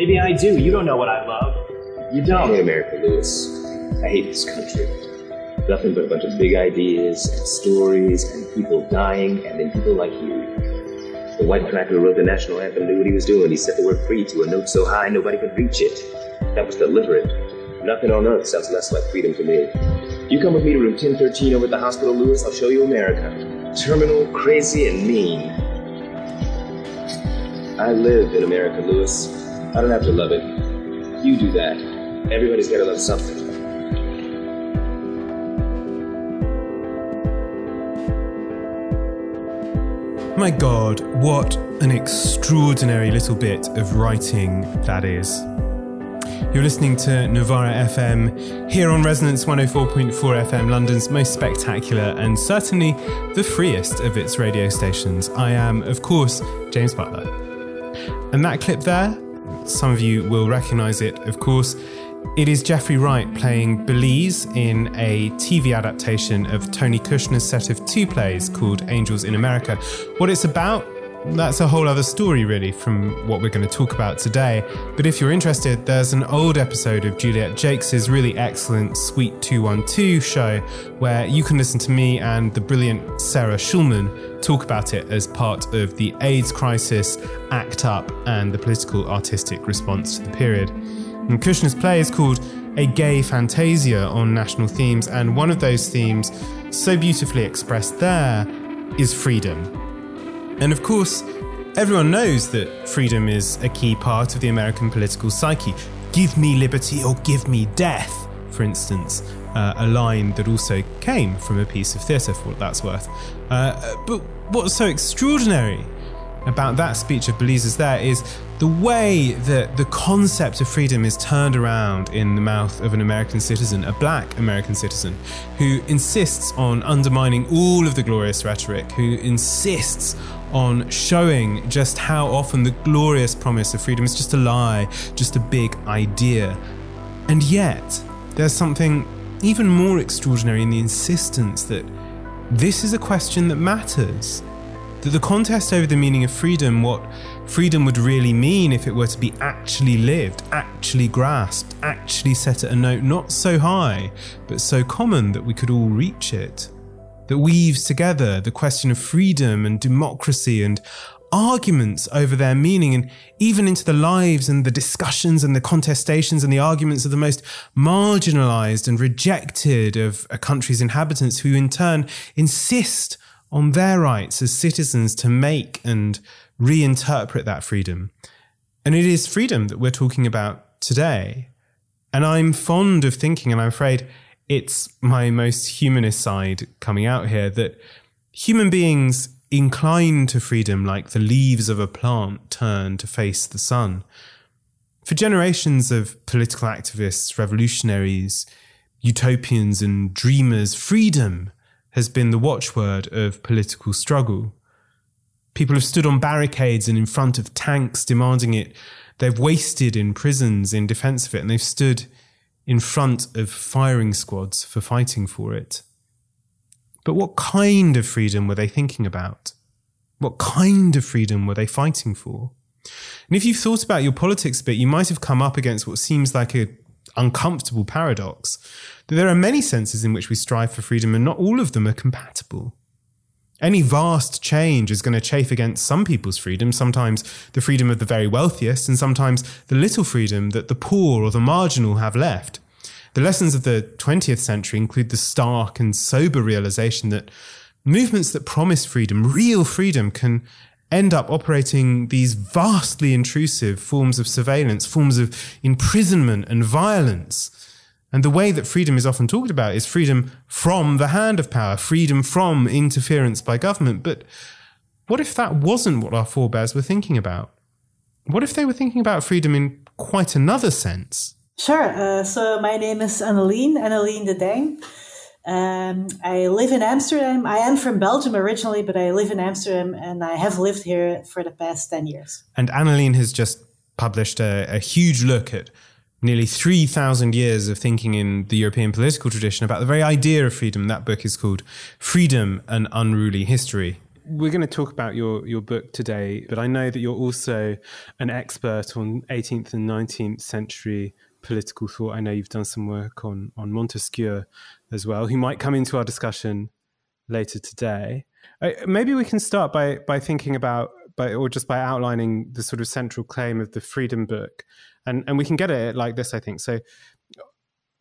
Maybe I do. You don't know what I love. You don't. hate America, Lewis. I hate this country. Nothing but a bunch of big ideas and stories and people dying and then people like you. The white cracker who wrote the national anthem knew what he was doing. He set the word free to a note so high nobody could reach it. That was deliberate. Nothing on earth sounds less like freedom to me. You come with me to room 1013 over at the hospital, Lewis. I'll show you America. Terminal, crazy, and mean. I live in America, Lewis. I don't have to love it. You do that. Everybody's gotta love something. My God, what an extraordinary little bit of writing that is. You're listening to Novara FM here on Resonance 104.4 FM, London's most spectacular and certainly the freest of its radio stations. I am, of course, James Butler. And that clip there, some of you will recognize it, of course. It is Jeffrey Wright playing Belize in a TV adaptation of Tony Kushner's set of two plays called Angels in America. What it's about, that's a whole other story, really, from what we're going to talk about today. But if you're interested, there's an old episode of Juliet Jacques' really excellent Suite 212 show where you can listen to me and the brilliant Sarah Schulman talk about it as part of the AIDS crisis, ACT UP, and the political artistic response to the period. And Kushner's play is called A Gay Fantasia on national themes, and one of those themes, so beautifully expressed there, is freedom. And of course, everyone knows that freedom is a key part of the American political psyche. Give me liberty or give me death, for instance, uh, a line that also came from a piece of theatre, for what that's worth. Uh, but what's so extraordinary about that speech of Belize's there is the way that the concept of freedom is turned around in the mouth of an American citizen, a black American citizen, who insists on undermining all of the glorious rhetoric, who insists on showing just how often the glorious promise of freedom is just a lie, just a big idea. And yet, there's something even more extraordinary in the insistence that this is a question that matters that the contest over the meaning of freedom, what freedom would really mean if it were to be actually lived, actually grasped, actually set at a note not so high, but so common that we could all reach it, that weaves together the question of freedom and democracy and arguments over their meaning and even into the lives and the discussions and the contestations and the arguments of the most marginalized and rejected of a country's inhabitants who in turn insist on their rights as citizens to make and reinterpret that freedom. And it is freedom that we're talking about today. And I'm fond of thinking, and I'm afraid it's my most humanist side coming out here, that human beings incline to freedom like the leaves of a plant turn to face the sun. For generations of political activists, revolutionaries, utopians, and dreamers, freedom has been the watchword of political struggle. People have stood on barricades and in front of tanks demanding it. They've wasted in prisons in defense of it, and they've stood in front of firing squads for fighting for it. But what kind of freedom were they thinking about? What kind of freedom were they fighting for? And if you've thought about your politics a bit, you might have come up against what seems like an uncomfortable paradox that there are many senses in which we strive for freedom and not all of them are compatible. Any vast change is going to chafe against some people's freedom, sometimes the freedom of the very wealthiest, and sometimes the little freedom that the poor or the marginal have left. The lessons of the 20th century include the stark and sober realization that movements that promise freedom, real freedom, can end up operating these vastly intrusive forms of surveillance, forms of imprisonment and violence. And the way that freedom is often talked about is freedom from the hand of power, freedom from interference by government. But what if that wasn't what our forebears were thinking about? What if they were thinking about freedom in quite another sense? Sure. Uh, so my name is Annelien, Annelien de Dijn. Um, I live in Amsterdam. I am from Belgium originally, but I live in Amsterdam and I have lived here for the past 10 years. And Annelien has just published a, a huge look at nearly 3,000 years of thinking in the European political tradition about the very idea of freedom. That book is called Freedom and Unruly History. we're going to talk about your, your book today, but I know that you're also an expert on 18th and 19th century political thought. I know you've done some work on, on Montesquieu as well, who might come into our discussion later today. Uh, maybe we can start by, by thinking about, by, or just by outlining the sort of central claim of the Freedom Book. And, and we can get it like this, I think. So,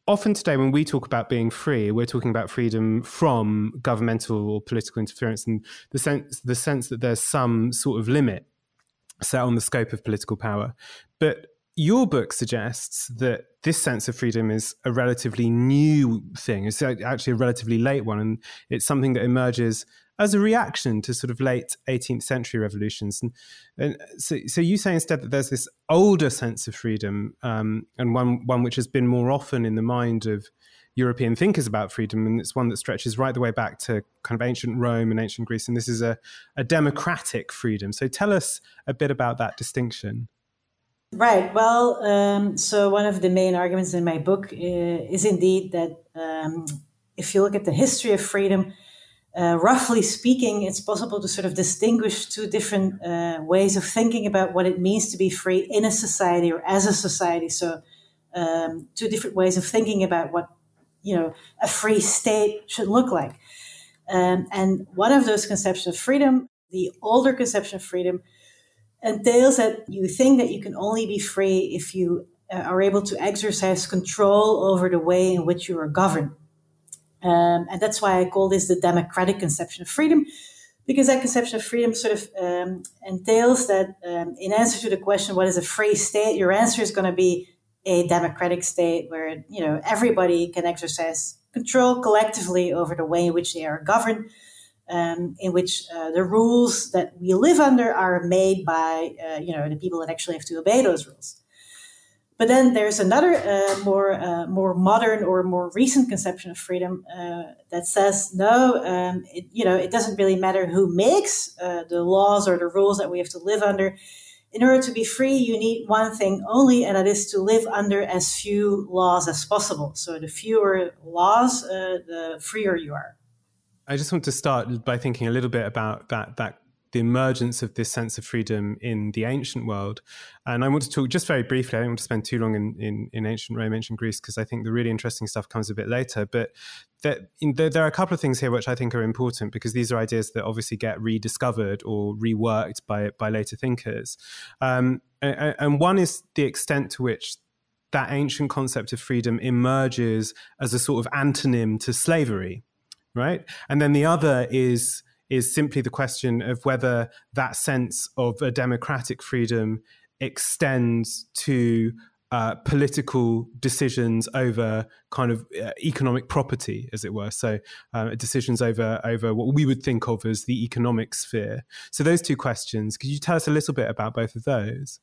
often today when we talk about being free we're talking about freedom from governmental or political interference and the sense the sense that there's some sort of limit set on the scope of political power but your book suggests that this sense of freedom is a relatively new thing it's actually a relatively late one and it's something that emerges as a reaction to sort of late 18th century revolutions. And, and so, so you say instead that there's this older sense of freedom um, and one, one which has been more often in the mind of European thinkers about freedom, and it's one that stretches right the way back to kind of ancient Rome and ancient Greece. And this is a, a democratic freedom. So tell us a bit about that distinction. Right. Well, um, so one of the main arguments in my book is, is indeed that um, if you look at the history of freedom, uh, roughly speaking, it's possible to sort of distinguish two different uh, ways of thinking about what it means to be free in a society or as a society. So, um, two different ways of thinking about what you know a free state should look like. Um, and one of those conceptions of freedom, the older conception of freedom, entails that you think that you can only be free if you uh, are able to exercise control over the way in which you are governed. Um, and that's why I call this the democratic conception of freedom, because that conception of freedom sort of um, entails that um, in answer to the question, what is a free state, your answer is going to be a democratic state where, you know, everybody can exercise control collectively over the way in which they are governed, um, in which uh, the rules that we live under are made by, uh, you know, the people that actually have to obey those rules. But then there's another uh, more uh, more modern or more recent conception of freedom uh, that says no, um, it, you know, it doesn't really matter who makes uh, the laws or the rules that we have to live under. In order to be free, you need one thing only, and that is to live under as few laws as possible. So the fewer laws, the freer you are. I just want to start by thinking a little bit about that that the emergence of this sense of freedom in the ancient world. And I want to talk just very briefly, I don't want to spend too long in, in, in ancient Rome, ancient Greece, because I think the really interesting stuff comes a bit later. But there, there, there, are a couple of things here which I think are important because these are ideas that obviously get rediscovered or reworked by, by later thinkers. Um, and, and one is the extent to which that ancient concept of freedom emerges as a sort of antonym to slavery, right? And then the other is is simply the question of whether that sense of a democratic freedom extends to uh, political decisions over kind of uh, economic property, as it were. So uh, decisions over over what we would think of as the economic sphere. So those two questions. Could you tell us a little bit about both of those?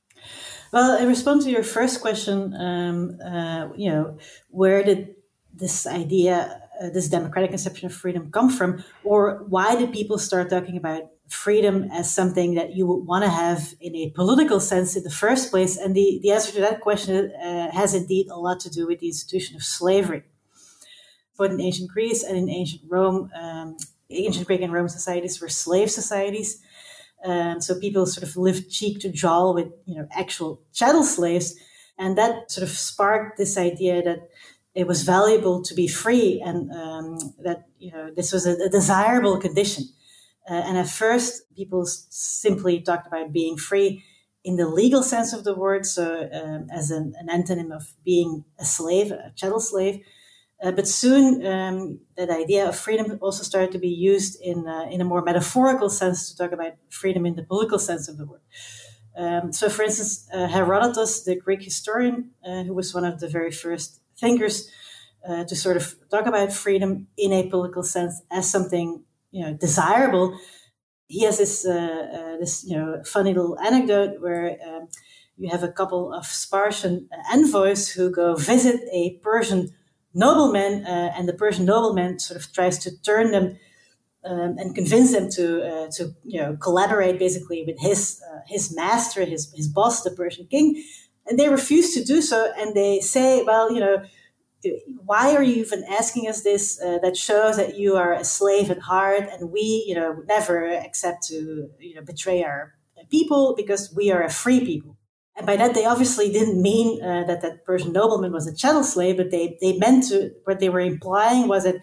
Well, in response to your first question, um, uh, you know, where did this idea uh, this democratic conception of freedom come from? Or why did people start talking about freedom as something that you would want to have in a political sense in the first place? And the, the answer to that question uh, has indeed a lot to do with the institution of slavery. Both in ancient Greece and in ancient Rome, um, ancient Greek and Roman societies were slave societies. Um, so people sort of lived cheek to jowl with you know actual chattel slaves, and that sort of sparked this idea that it was valuable to be free and um, that you know this was a, a desirable condition. Uh, and at first people simply talked about being free in the legal sense of the word. So um, as an, an, antonym of being a slave a chattel slave. Uh, but soon um, that idea of freedom also started to be used in, uh, in a more metaphorical sense to talk about freedom in the political sense of the word. Um, so for instance uh, herodotus the greek historian uh, who was one of the very first thinkers uh, to sort of talk about freedom in a political sense as something you know desirable. He has this uh, uh, this you know funny little anecdote where um, you have a couple of Spartan envoys who go visit a Persian nobleman, uh, and the Persian nobleman sort of tries to turn them. Um, and convince them to uh, to you know collaborate basically with his uh, his master, his his boss, the Persian king, and they refuse to do so. And they say, well, you know, why are you even asking us this? Uh, that shows that you are a slave at heart, and we, you know, never accept to, you know, betray our people because we are a free people. And by that, they obviously didn't mean uh, that that Persian nobleman was a chattel slave, but they, they meant to, what they were implying was that,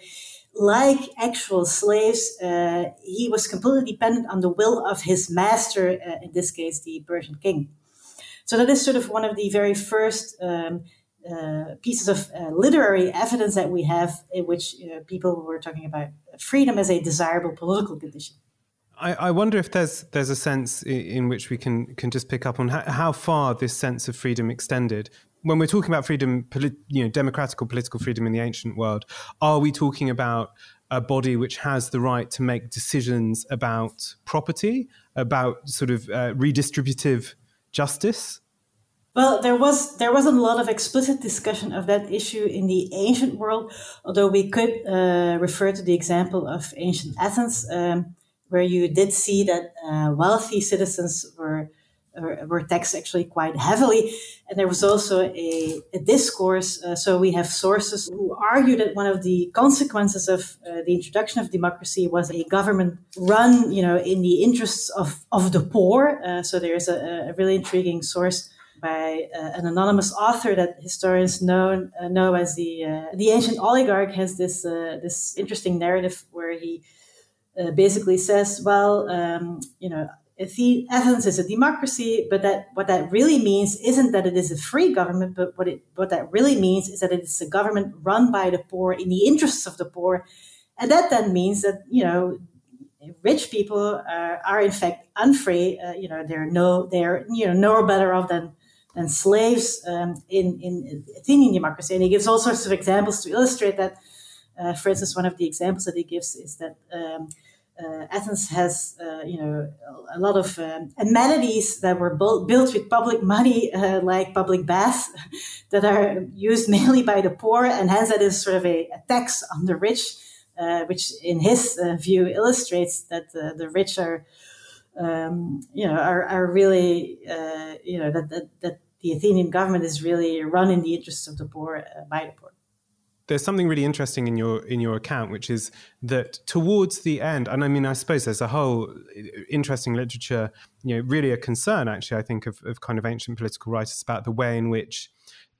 like actual slaves, uh, he was completely dependent on the will of his master, uh, in this case, the Persian king. So that is sort of one of the very first um, uh, pieces of uh, literary evidence that we have in which you know, people were talking about freedom as a desirable political condition. I, I wonder if there's there's a sense in, which we can can just pick up on how, how, far this sense of freedom extended. When we're talking about freedom, you know, democratic or political freedom in the ancient world, are we talking about a body which has the right to make decisions about property, about sort of uh, redistributive justice? Well, there was there wasn't a lot of explicit discussion of that issue in the ancient world, although we could uh, refer to the example of ancient Athens. Um, where you did see that uh, wealthy citizens were were taxed actually quite heavily. And there was also a, a discourse. Uh, so we have sources who argue that one of the consequences of uh, the introduction of democracy was a government run, you know, in the interests of, of the poor. Uh, so there's a, a, really intriguing source by uh, an anonymous author that historians know, uh, know as the, uh, the ancient oligarch has this, this interesting narrative where he basically says, well, um, you know, Athens is a democracy, but that what that really means isn't that it is a free government, but what it what that really means is that it is a government run by the poor in the interests of the poor, and that then means that you know rich people are, are in fact unfree. Uh, you know they're no they're you know no better off than than slaves um, in in Athenian democracy, and he gives all sorts of examples to illustrate that. Uh, for instance, one of the examples that he gives is that um, uh, Athens has, uh, you know, a lot of um, amenities that were built, built with public money, uh, like public baths, that are used mainly by the poor, and hence that is sort of a, a tax on the rich, uh, which, in his uh, view, illustrates that the rich are, um, you know, are, are really, you know, that, that that the Athenian government is really run in the interests of the poor by the poor there's something really interesting in your in your account, which is that towards the end, and I mean, I suppose there's a whole interesting literature, you know, really a concern actually, I think, of, of kind of ancient political writers about the way in which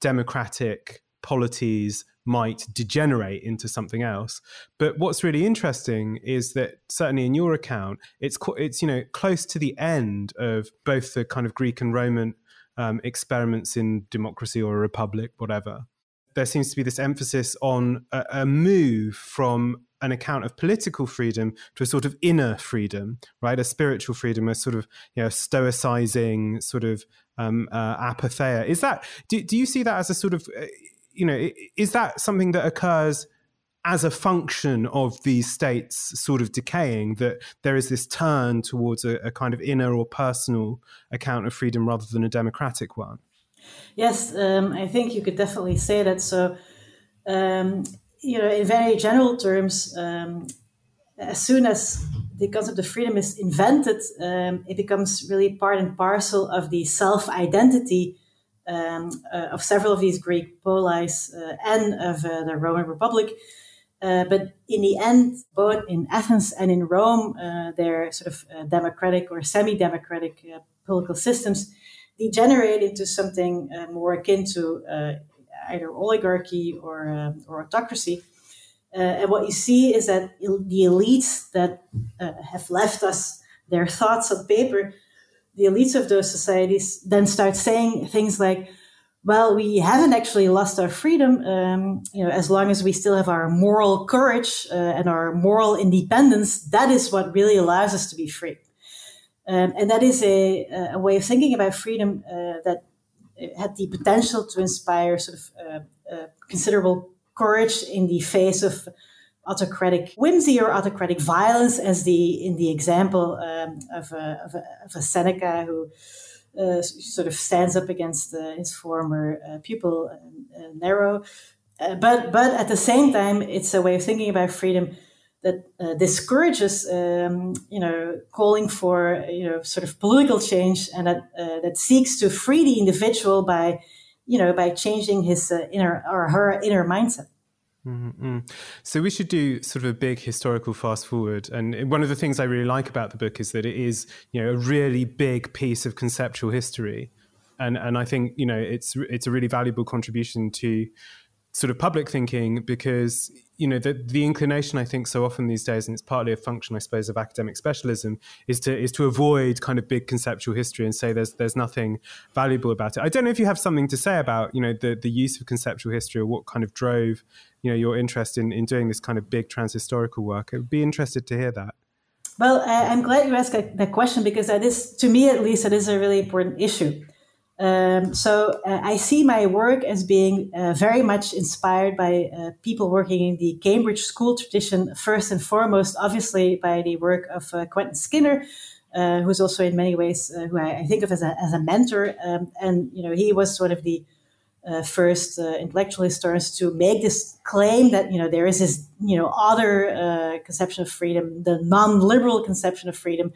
democratic polities might degenerate into something else. But what's really interesting is that certainly in your account, it's it's you know close to the end of both the kind of Greek and Roman um, experiments in democracy or a republic, whatever there seems to be this emphasis on a, a, move from an account of political freedom to a sort of inner freedom, right? A spiritual freedom, a sort of you know stoicizing sort of um, uh, apatheia. Is that do, do you see that as a sort of uh, you know is that something that occurs as a function of these states sort of decaying that there is this turn towards a, a kind of inner or personal account of freedom rather than a democratic one? Yes, um, I think you could definitely say that. So, um, you know, in very general terms, um, as soon as the concept of freedom is invented, um, it becomes really part and parcel of the self identity um, uh, of several of these Greek polis uh, and of uh, the Roman Republic. Uh, but in the end, both in Athens and in Rome, uh, their sort of uh, democratic or semi democratic political systems degenerate into something uh, more akin to uh, either oligarchy or, uh, or autocracy. Uh, and what you see is that the elites that uh, have left us their thoughts on paper, the elites of those societies then start saying things like, well, we haven't actually lost our freedom, um, you know, as long as we still have our moral courage uh, and our moral independence. That is what really allows us to be free. Um, and that is a, a way of thinking about freedom uh, that had the potential to inspire sort of uh, uh, considerable courage in the face of autocratic whimsy or autocratic violence, as the in the example um, of, a, of, a, of, a, Seneca who uh, sort of stands up against uh, his former uh, pupil Nero. but but at the same time, it's a way of thinking about freedom that uh, discourages, um, you know, calling for, you know, sort of political change and that, uh, that seeks to free the individual by you know, by changing his uh, inner or her inner mindset. Mm-hmm. So we should do sort of a big historical fast forward. And one of the things I really like about the book is that it is, you know, a really big piece of conceptual history. And and I think, you know, it's it's a really valuable contribution to sort of public thinking because you know the the inclination I think so often these days, and it's partly a function I suppose of academic specialism, is to is to avoid kind of big conceptual history and say there's there's nothing valuable about it. I don't know if you have something to say about you know the the use of conceptual history or what kind of drove you know your interest in in doing this kind of big transhistorical work. I would be interested to hear that. Well, I'm glad you asked that question because that is, to me at least, that is a really important issue. Um, so uh, I see my work as being uh, very much inspired by uh, people working in the Cambridge school tradition, first and foremost, obviously by the work of uh, Quentin Skinner, uh, who's also in many ways uh, who I, I, think of as a, as a mentor. Um, and you know, he was sort of the first intellectual historians to make this claim that you know there is this you know other conception of freedom, the non-liberal conception of freedom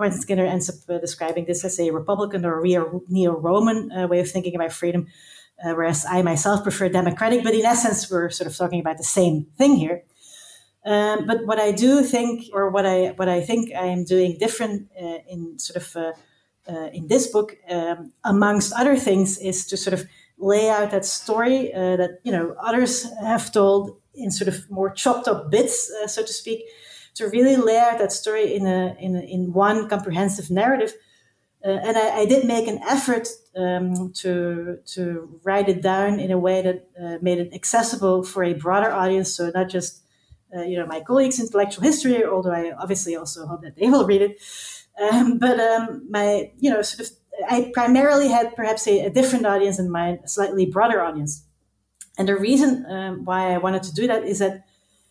Quentin Skinner ends up uh, describing this as a Republican or neo Roman uh, way of thinking about freedom, uh, whereas I myself prefer democratic. But in essence, we're sort of talking about the same thing here. Um, but what I do think, or what I what I think I am doing different uh, in sort of uh, uh, in this book, um, amongst other things, is to sort of lay out that story that you know others have told in sort of more chopped up bits, so to speak to really lay out that story in a in, a, in one comprehensive narrative. Uh, and I, I, did make an effort um, to to write it down in a way that uh, made it accessible for a broader audience. So not just uh, you know my colleagues in intellectual history, although I obviously also hope that they will read it. Um, but um, my you know sort of I primarily had perhaps a, a, different audience in mind, a slightly broader audience. And the reason um, why I wanted to do that is that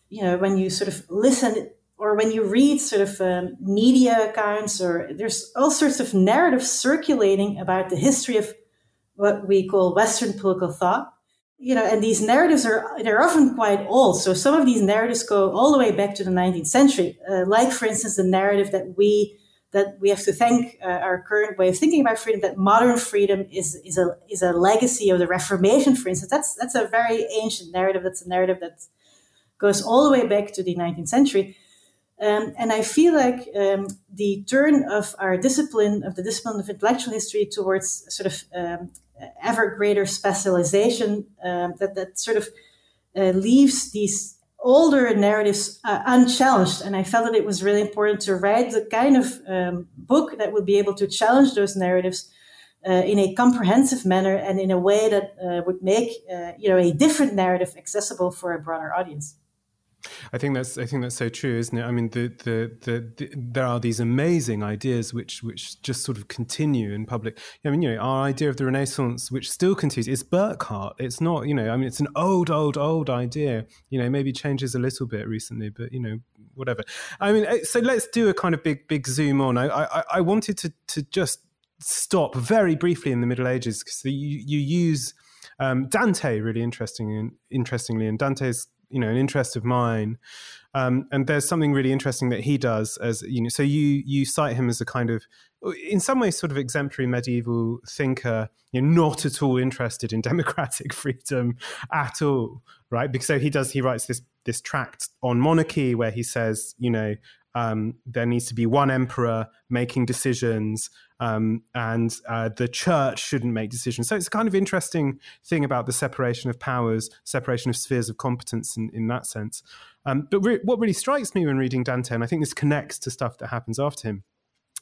you know when you sort of listen or when you read sort of um, media accounts, or there's all sorts of narratives circulating about the history of what we call Western political thought. You know, and these narratives are they're often quite old. So some of these narratives go all the way back to the 19th century. Uh, like, for instance, the narrative that we that we have to thank uh, our current way of thinking about freedom that modern freedom is is a is a legacy of the Reformation. For instance, that's that's a very ancient narrative. That's a narrative that goes all the way back to the 19th century. Um, and I feel like um, the turn of our discipline, of the discipline of intellectual history, towards sort of um, ever greater specialization, um, that that sort of uh, leaves these older narratives uh, unchallenged. And I felt that it was really important to write the kind of um, book that would be able to challenge those narratives. Uh, in a comprehensive manner and in a way that uh, would make uh, you know a different narrative accessible for a broader audience. I think that's I think that's so true, isn't it? I mean, the, the, the, the, there are these amazing ideas which which just sort of continue in public. I mean, you know, our idea of the Renaissance, which still continues, is Burckhardt. It's not, you know, I mean, it's an old, old, old idea. You know, maybe changes a little bit recently, but you know, whatever. I mean, eh, so let's do a kind of big, big zoom on. I I, I wanted to to just stop very briefly in the Middle Ages because you you use. Um, Dante really interesting interestingly, and Dante's you know an interest of mine. Um, and there's something really interesting that he does as you know. So you you cite him as a kind of, in some ways, sort of exemplary medieval thinker. You're not at all interested in democratic freedom at all, right? Because so he does. He writes this this tract on monarchy where he says, you know, um, there needs to be one emperor making decisions, um, and uh, the church shouldn't make decisions. So it's a kind of interesting thing about the separation of powers, separation of spheres of competence in, in that sense. Um, but re- what really strikes me when reading Dante, and I think this connects to stuff that happens after him,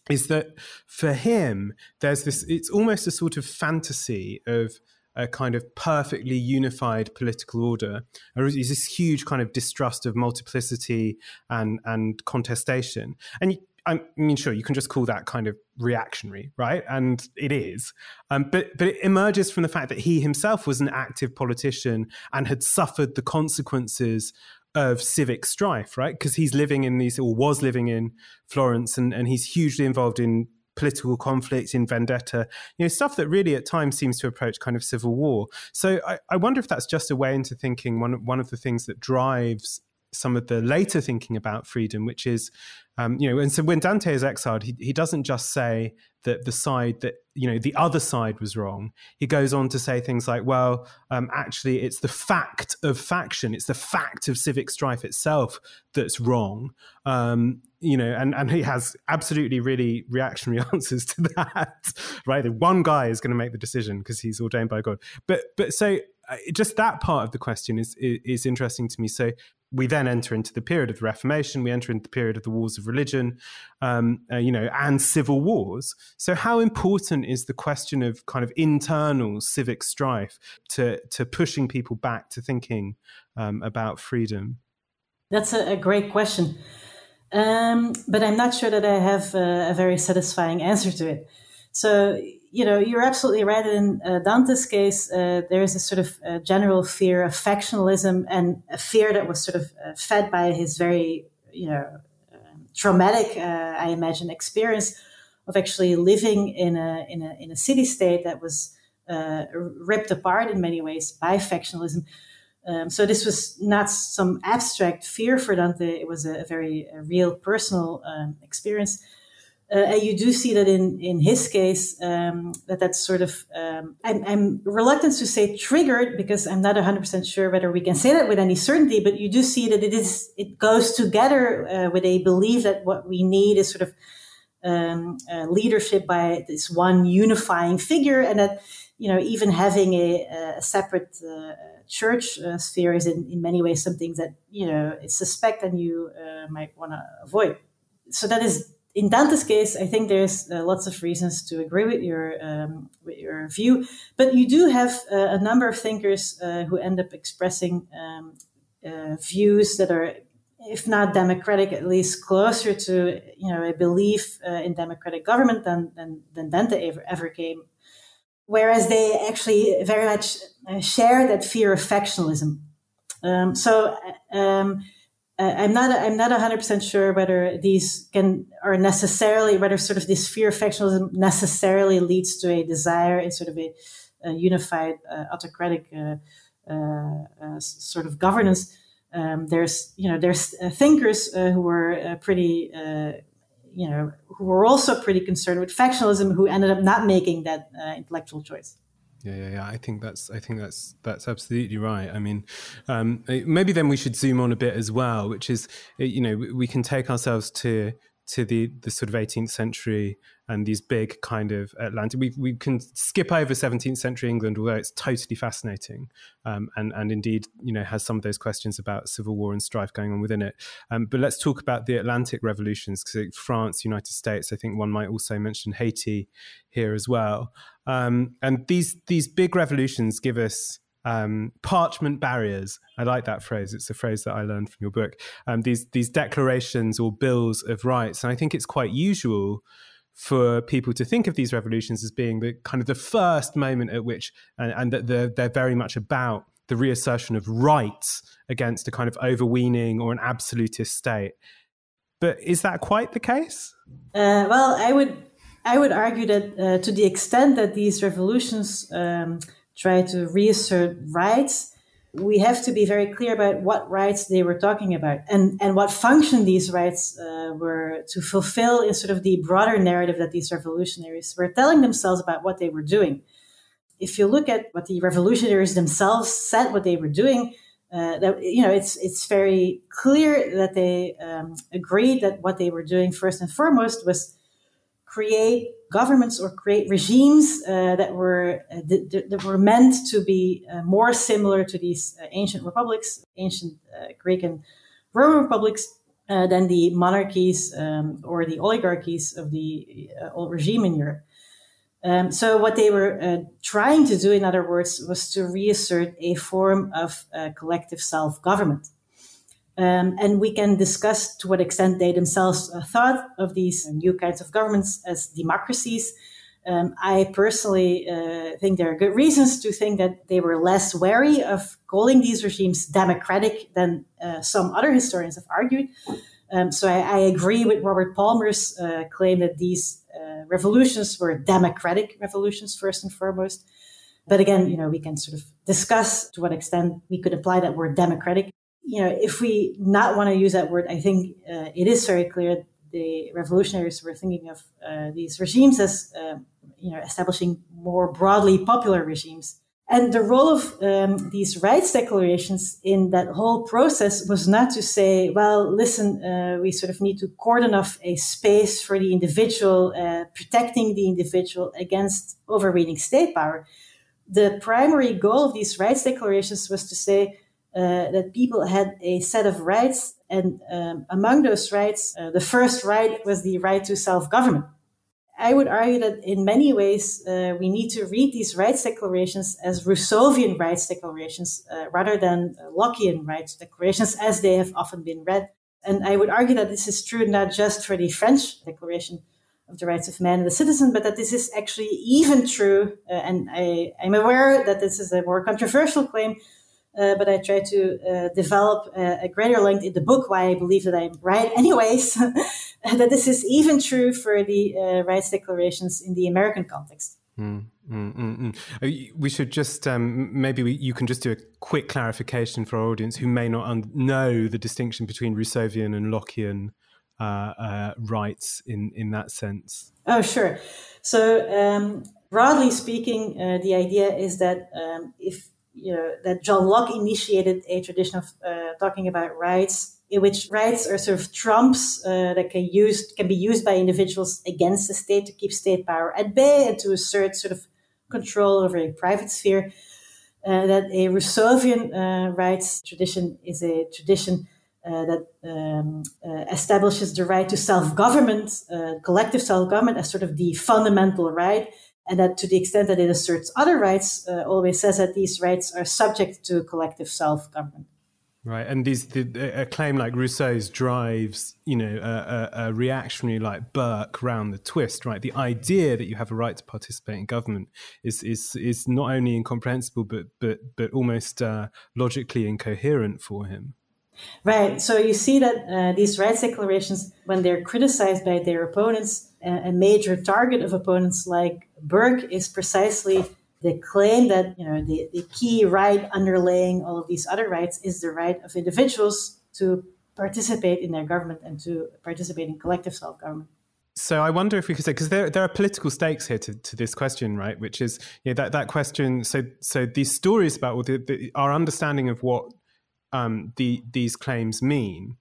is that for him, there's this, it's almost a sort of fantasy of a kind of perfectly unified political order. Is this huge kind of distrust of multiplicity and and contestation. And I mean, sure, you can just call that kind of reactionary, right? And it is. Um, but but it emerges from the fact that he himself was an active politician and had suffered the consequences of civic strife, right? Because he's living in these, or was living in Florence, and, and he's hugely involved in political conflict, in vendetta, you know, stuff that really at times seems to approach kind of civil war. So I, I wonder if that's just a way into thinking one one of the things that drives some of the later thinking about freedom, which is, um, you know, and so when Dante is exiled, he, he doesn't just say that the side that, you know, the other side was wrong. He goes on to say things like, well, um, actually, it's the fact of faction, it's the fact of civic strife itself that's wrong. Um, you know, and, and he has absolutely really reactionary answers to that, right? That one guy is going to make the decision because he's ordained by God. But, but so uh, just that part of the question is, is, is interesting to me. So we then enter into the period of the Reformation. We enter into the period of the wars of religion, um, uh, you know, and civil wars. So, how important is the question of kind of internal civic strife to to pushing people back to thinking um, about freedom? That's a, a great question, um, but I'm not sure that I have a, a very satisfying answer to it. So, you know, you're absolutely right. In uh, Dante's case, uh, there is a sort of uh, general fear of factionalism and a fear that was sort of uh, fed by his very, you know, um, traumatic, uh, I imagine, experience of actually living in a in a in a city state that was uh, ripped apart in many ways by factionalism. Um, so this was not some abstract fear for Dante; it was a, a very a real personal um, experience. Uh, and you do see that in, in his case, um, that that's sort of, um, I'm, I'm, reluctant to say triggered because I'm not 100% sure whether we can say that with any certainty, but you do see that it is, it goes together uh, with a belief that what we need is sort of um, uh, leadership by this one unifying figure and that, you know, even having a, a separate uh, church uh, sphere is in, in many ways something that, you know, is suspect and you uh, might want to avoid. So that is in Dante's case, I think there's uh, lots of reasons to agree with your um, with your view, but you do have uh, a number of thinkers uh, who end up expressing um, uh, views that are, if not democratic, at least closer to you know a belief uh, in democratic government than than, than Dante ever, ever came. Whereas they actually very much uh, share that fear of factionalism. Um, so. Uh, I'm not I'm not 100 percent sure whether these can are necessarily whether sort of this fear of factionalism necessarily leads to a desire in sort of a, a unified uh, autocratic uh, uh, uh sort of governance. Um, there's you know there's uh, thinkers who were pretty you know who were also pretty concerned with factionalism who ended up not making that intellectual choice. Yeah, yeah, yeah. I think that's I think that's that's absolutely right. I mean, um, maybe then we should zoom on a bit as well, which is you know we can take ourselves to to the the sort of 18th century and these big kind of Atlantic. We we can skip over 17th century England, although it's totally fascinating, um, and and indeed you know has some of those questions about civil war and strife going on within it. Um, but let's talk about the Atlantic revolutions, because France, United States. I think one might also mention Haiti here as well. Um, and these these big revolutions give us um, parchment barriers. I like that phrase. It's a phrase that I learned from your book. Um, these these declarations or bills of rights, and I think it's quite usual for people to think of these revolutions as being the kind of the first moment at which, and, and that they're, they're very much about the reassertion of rights against a kind of overweening or an absolutist state. But is that quite the case? Uh, well, I would I would argue that uh, to the extent that these revolutions um, try to reassert rights, we have to be very clear about what rights they were talking about and, and what function these rights uh, were to fulfill in sort of the broader narrative that these revolutionaries were telling themselves about what they were doing. If you look at what the revolutionaries themselves said, what they were doing, uh, that you know, it's it's very clear that they um, agreed that what they were doing first and foremost was create governments or create regimes uh, that were uh, that were meant to be uh, more similar to these uh, ancient republics, ancient uh, Greek and Roman republics, uh, than the monarchies um, or the oligarchies of the old regime in Europe. Um, so what they were trying to do, in other words, was to reassert a form of collective self-government. Um, and we can discuss to what extent they themselves uh, thought of these new kinds of governments as democracies. Um, I personally uh, think there are good reasons to think that they were less wary of calling these regimes democratic than uh, some other historians have argued. Um, so I, I, agree with Robert Palmer's uh, claim that these uh, revolutions were democratic revolutions first and foremost. But again, you know, we can sort of discuss to what extent we could apply that word democratic you know, if we not want to use that word, I think uh, it is very clear the revolutionaries were thinking of uh, these regimes as, uh, you know, establishing more broadly popular regimes. And the role of um, these rights declarations in that whole process was not to say, well, listen, uh, we sort of need to cordon off a space for the individual, uh, protecting the individual against overweening state power. The primary goal of these rights declarations was to say uh, that people had a set of rights, and um, among those rights, uh, the first right was the right to self government. I would argue that in many ways, uh, we need to read these rights declarations as Rousseauian rights declarations uh, rather than uh, Lockean rights declarations as they have often been read. And I would argue that this is true not just for the French Declaration of the Rights of Man and the Citizen, but that this is actually even true. Uh, and I, I'm aware that this is a more controversial claim, uh, but I try to uh, develop a, a, greater length in the book why I believe that I'm right, anyways. that this is even true for the uh, rights declarations in the American context. Mm, mm, mm, we should just um, maybe we, you can just do a quick clarification for our audience who may not un- know the distinction between Rousseauian and Lockean uh, uh, rights in in that sense. Oh, sure. So um, broadly speaking, uh, the idea is that um, if you know, that John Locke initiated a tradition of uh, talking about rights in which rights are sort of trumps uh, that can used can be used by individuals against the state to keep state power at bay and to assert sort of control over a private sphere. Uh, that a Rousseauian uh, rights tradition is a tradition uh, that um, uh, establishes the right to self-government, collective self-government, as sort of the fundamental right, and that to the extent that it asserts other rights, uh, always says that these rights are subject to collective self government. Right, and these the, a claim like Rousseau's drives, you know, a, a, a, reactionary like Burke round the twist. Right, the idea that you have a right to participate in government is is is not only incomprehensible, but but but almost uh, logically incoherent for him. Right. So you see that uh, these rights declarations, when they're criticized by their opponents, a major target of opponents like Burke is precisely the claim that you know the, the key right underlaying all of these other rights is the right of individuals to participate in their government and to participate in collective self-government. So I wonder if we could say because there there are political stakes here to, to this question, right? Which is you know, that that question. So so these stories about well, the, the, our understanding of what um, the, these claims mean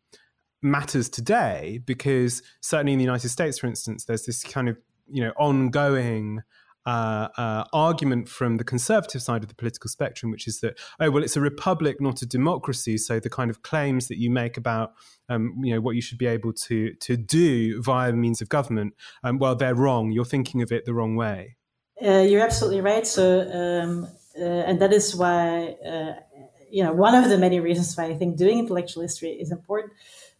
matters today because certainly in the United States, for instance, there's this kind of you know ongoing uh, uh, argument from the conservative side of the political spectrum, which is that oh well, it's a republic, not a democracy. So the kind of claims that you make about um, you know what you should be able to to do via means of government, um, well, they're wrong. You're thinking of it the wrong way. Uh, you're absolutely right. So um, uh, and that is why uh, you know, one of the many reasons why I think doing intellectual history is important.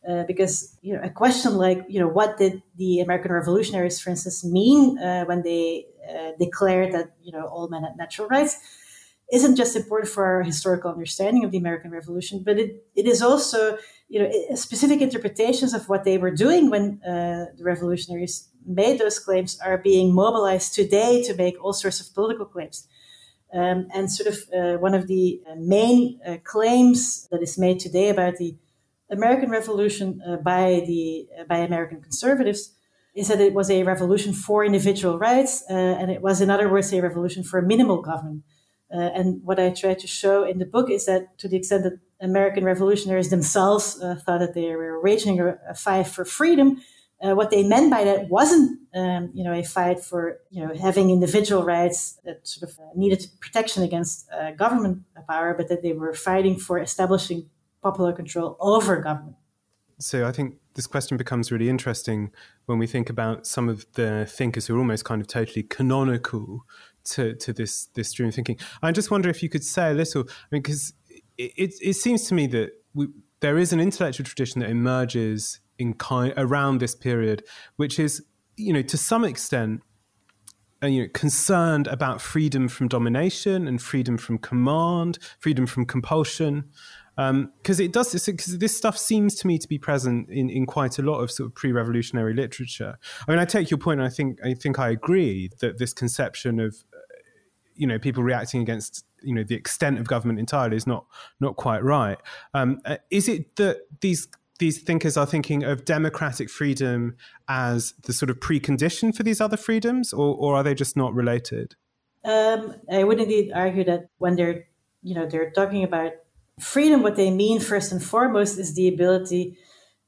Uh, because you know a question like you know what did the American revolutionaries, for instance, mean uh, when they uh, declared that you know all men had natural rights, isn't just important for our historical understanding of the American Revolution, but it, it is also you know specific interpretations of what they were doing when uh, the revolutionaries made those claims are being mobilized today to make all sorts of political claims. Um, and sort of uh, one of the uh, main claims that is made today about the American Revolution uh, by the uh, by American conservatives is that it was a revolution for individual rights, uh, and it was, in other words, a revolution for minimal government. and what I try to show in the book is that, to the extent that American revolutionaries themselves thought that they were waging a, a fight for freedom, uh, what they meant by that wasn't, um, you know, a fight for, you know, having individual rights that sort of uh, needed protection against uh, government power, but that they were fighting for establishing popular control over government. So I think this question becomes really interesting when we think about some of the thinkers who are almost kind of totally canonical to, to this this stream of thinking. I just wonder if you could say a little, I mean, because it, it, it seems to me that we, there is an intellectual tradition that emerges in kind around this period, which is you know to some extent uh, you know, concerned about freedom from domination and freedom from command, freedom from compulsion. Because um, it does because this stuff seems to me to be present in, in quite a lot of sort of pre-revolutionary literature. I mean, I take your point, and I think I think I agree that this conception of, uh, you know, people reacting against you know the extent of government entirely is not not quite right. Um, uh, is it that these these thinkers are thinking of democratic freedom as the sort of precondition for these other freedoms, or, or are they just not related? Um, I would indeed argue that when they're, you know, they're talking about freedom, what they mean first and foremost is the ability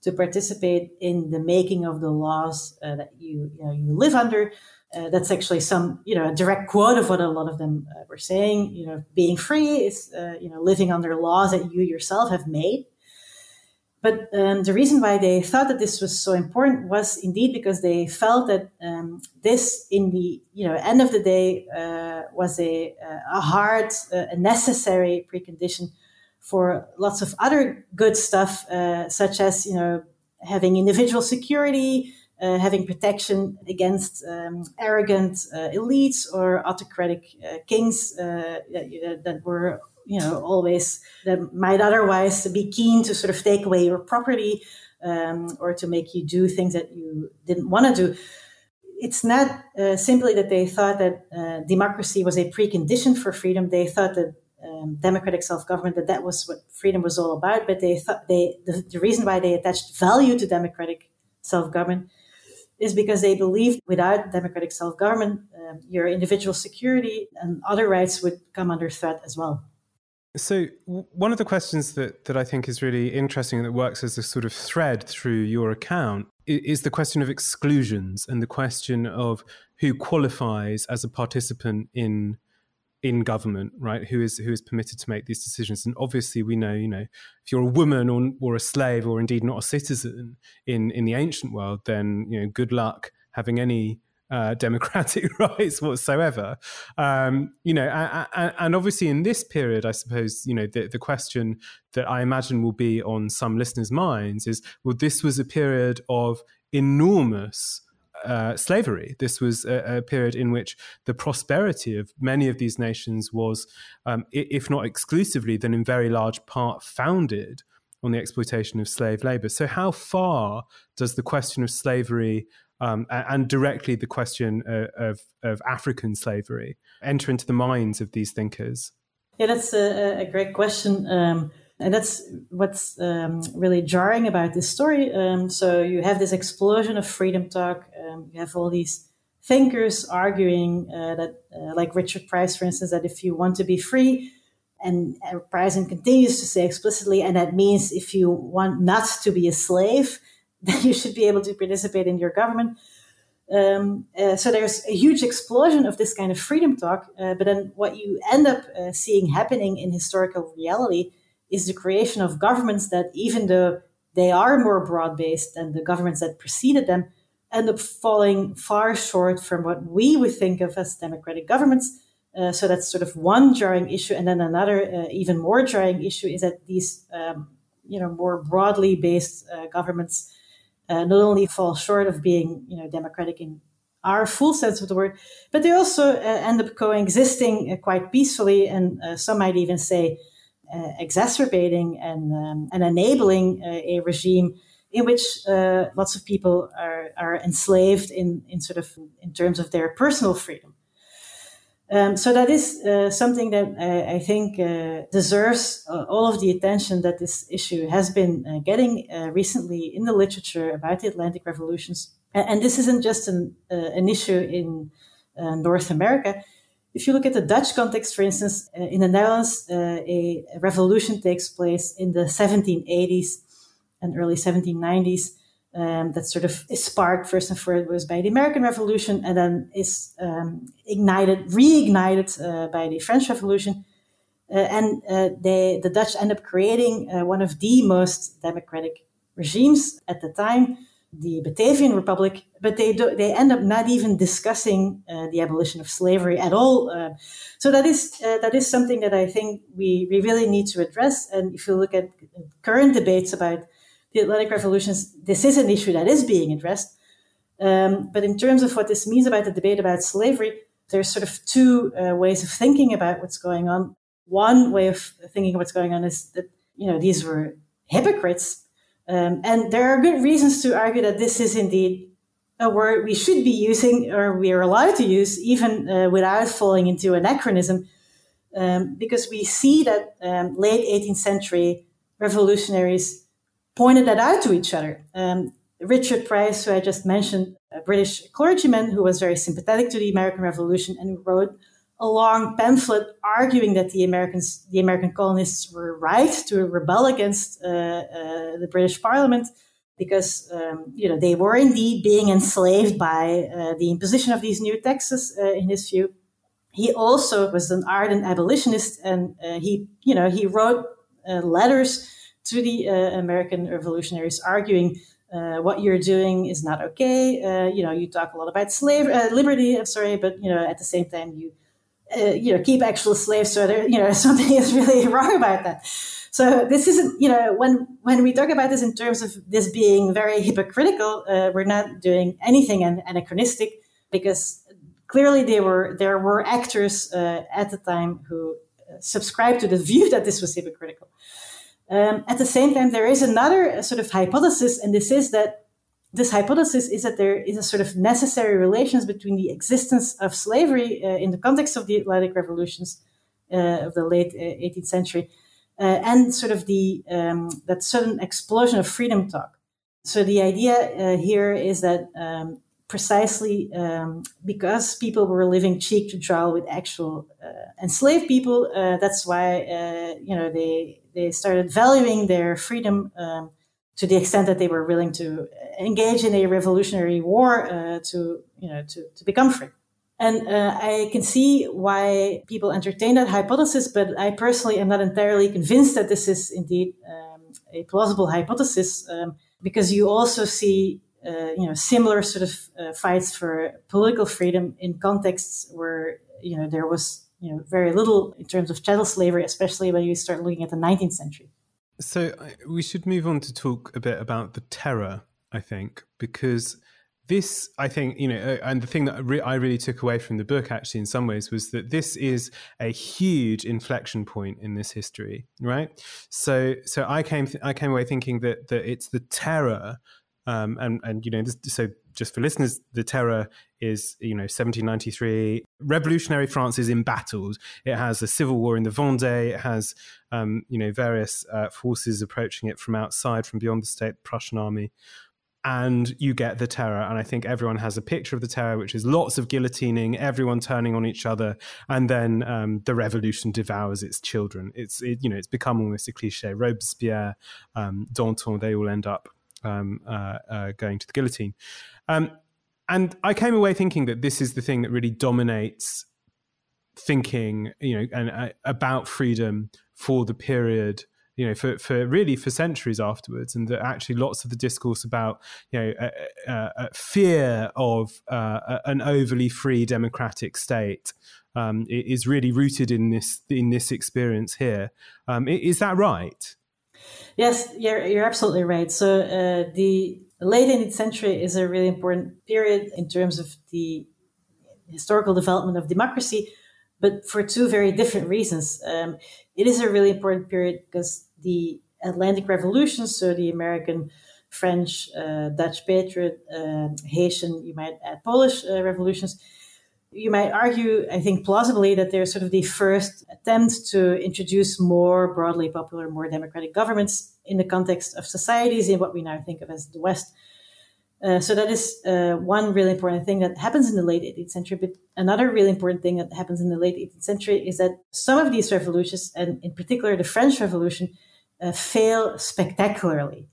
to participate in the making of the laws uh, that you, you know you live under. Uh, that's actually some, you know, a direct quote of what a lot of them uh, were saying. You know, being free is, uh, you know, living under laws that you yourself have made. But um, the reason why they thought that this was so important was indeed because they felt that um, this, in the you know end of the day, uh, was a, a hard, uh, a necessary precondition for lots of other good stuff, uh, such as you know having individual security, uh, having protection against um, arrogant uh, elites or autocratic uh, kings that, that were you know, always that might otherwise be keen to sort of take away your property um, or to make you do things that you didn't want to do. It's not uh, simply that they thought that uh, democracy was a precondition for freedom. They thought that um, democratic self-government that that was what freedom was all about. But they thought they the, the reason why they attached value to democratic self-government is because they believed without democratic self-government, um, your individual security and other rights would come under threat as well. So one of the questions that that I think is really interesting and that works as a sort of thread through your account is the question of exclusions and the question of who qualifies as a participant in in government, right? Who is who is permitted to make these decisions? And obviously, we know, you know, if you're a woman or or a slave or indeed not a citizen in in the ancient world, then you know, good luck having any uh, democratic rights whatsoever. Um, you know, and, and, obviously in this period, I suppose you know the, the question that I imagine will be on some listeners' minds is: well, this was a period of enormous. Uh, slavery. This was a, a, period in which the prosperity of many of these nations was, um, if not exclusively, then in very large part founded on the exploitation of slave labor. So, how far does the question of slavery um, and directly the question uh, of, of African slavery enter into the minds of these thinkers? Yeah, that's a, a great question. Um, and that's what's um, really jarring about this story. Um, so you have this explosion of freedom talk. Um, you have all these thinkers arguing uh, that, uh, like Richard Price, for instance, that if you want to be free, and Price continues to say explicitly, and that means if you want not to be a slave, then you should be able to participate in your government. Um, uh, so there's a huge explosion of this kind of freedom talk. Uh, but then what you end up uh, seeing happening in historical reality is the creation of governments that, even though they are more broad based than the governments that preceded them, end up falling far short from what we would think of as democratic governments. Uh, so that's sort of one jarring issue. And then another, uh, even more jarring issue, is that these, um, you know, more broadly based uh, governments uh, not only fall short of being, you know, democratic in our full sense of the word, but they also uh, end up coexisting uh, quite peacefully, and some might even say exacerbating and um, and enabling a regime in which lots of people are are enslaved in in sort of in terms of their personal freedom. Um, so that is uh, something that I, I think uh, deserves uh, all of the attention that this issue has been uh, getting uh, recently in the literature about the Atlantic revolutions. And, this isn't just an, uh, an issue in North America. If you look at the Dutch context, for instance, in the Netherlands, a revolution takes place in the 1780s and early 1790s um, that sort of is sparked first and foremost by the American Revolution and then is um, ignited, reignited uh, by the French Revolution. Uh, and uh, they, the Dutch end up creating uh, one of the most democratic regimes at the time, the Batavian Republic. But they do, they end up not even discussing uh, the abolition of slavery at all. Uh, so that is that is something that I think we, we really need to address. And if you look at current debates about the Atlantic revolutions, this is an issue that is being addressed. Um, but in terms of what this means about the debate about slavery, there's sort of two uh, ways of thinking about what's going on. One way of thinking of what's going on is that you know these were hypocrites, um, and there are good reasons to argue that this is indeed a word we should be using or we are allowed to use, even uh, without falling into anachronism. um, because we see that um, late 18th century revolutionaries pointed that out to each other. Um, Richard Price, who I just mentioned, a British clergyman who was very sympathetic to the American Revolution and who wrote a long pamphlet arguing that the Americans, the American colonists, were right to rebel against uh, uh, the British Parliament because um, you know they were indeed being enslaved by uh, the imposition of these new taxes. Uh, in his view, he also was an ardent abolitionist, and uh, he you know he wrote uh, letters to the American revolutionaries arguing uh, what you're doing is not okay. Uh, you know, you talk a lot about slave uh, liberty. I'm sorry, but you know, at the same time, you uh, you know keep actual slaves. So there, you know, something is really wrong about that. So this isn't, you know, when when we talk about this in terms of this being very hypocritical, uh, we're not doing anything an- anachronistic because clearly there were there were actors uh, at the time who subscribed to the view that this was hypocritical. Um, at the same time, there is another uh, sort of hypothesis, and this is that this hypothesis is that there is a sort of necessary relations between the existence of slavery uh, in the context of the Atlantic revolutions uh, of the late 18th uh, century uh, and sort of the um, that sudden explosion of freedom talk. So the idea here is that um, precisely um, because people were living cheek to jowl with actual uh, enslaved people. Uh, that's why uh, you know they they started valuing their freedom um, to the extent that they were willing to engage in a revolutionary war uh, to you know to, to become free. And uh, I can see why people entertain that hypothesis, but I personally am not entirely convinced that this is indeed um, a plausible hypothesis, um, because you also see uh, you know similar sort of uh, fights for political freedom in contexts where you know there was you know very little in terms of chattel slavery, especially when you start looking at the 19th century. So we should move on to talk a bit about the terror, I think, because this, I think, you know, uh, and the thing that I really took away from the book, actually, in some ways, was that this is a huge inflection point in this history, right? So, so I came, I came away thinking that that it's the terror um, and and you know, this, so just for listeners, the terror is you know 1793. Revolutionary France is in embattled. It has a civil war in the Vendée. It has um, you know various uh, forces approaching it from outside, from beyond the state, Prussian army. And you get the terror, and I think everyone has a picture of the terror, which is lots of guillotining, everyone turning on each other, and then um, the revolution devours its children. It's it, you know it's become almost a cliche. Robespierre, um, Danton, they all end up um, uh, uh, going to the guillotine. Um, and I came away thinking that this is the thing that really dominates thinking, you know, and uh, about freedom for the period you know, for, for really for centuries afterwards, and that actually lots of the discourse about, you know, uh, uh, uh fear of uh, an overly free democratic state um, is really rooted in this in this experience here. Um, is that right? Yes, you're, you're absolutely right. So uh, the late 18th century is a really important period in terms of the historical development of democracy, but for two very different reasons. Um, it is a really important period because the Atlantic revolutions, so the American, French, uh, Dutch Patriot, uh, Haitian, you might add Polish uh, revolutions, you might argue, I think plausibly, that they're sort of the first attempt to introduce more broadly popular, more democratic governments in the context of societies in what we now think of as the West. Uh, so that is uh, one really important thing that happens in the late 18th century. But another really important thing that happens in the late 18th century is that some of these revolutions, and in particular the French Revolution, uh, fail spectacularly.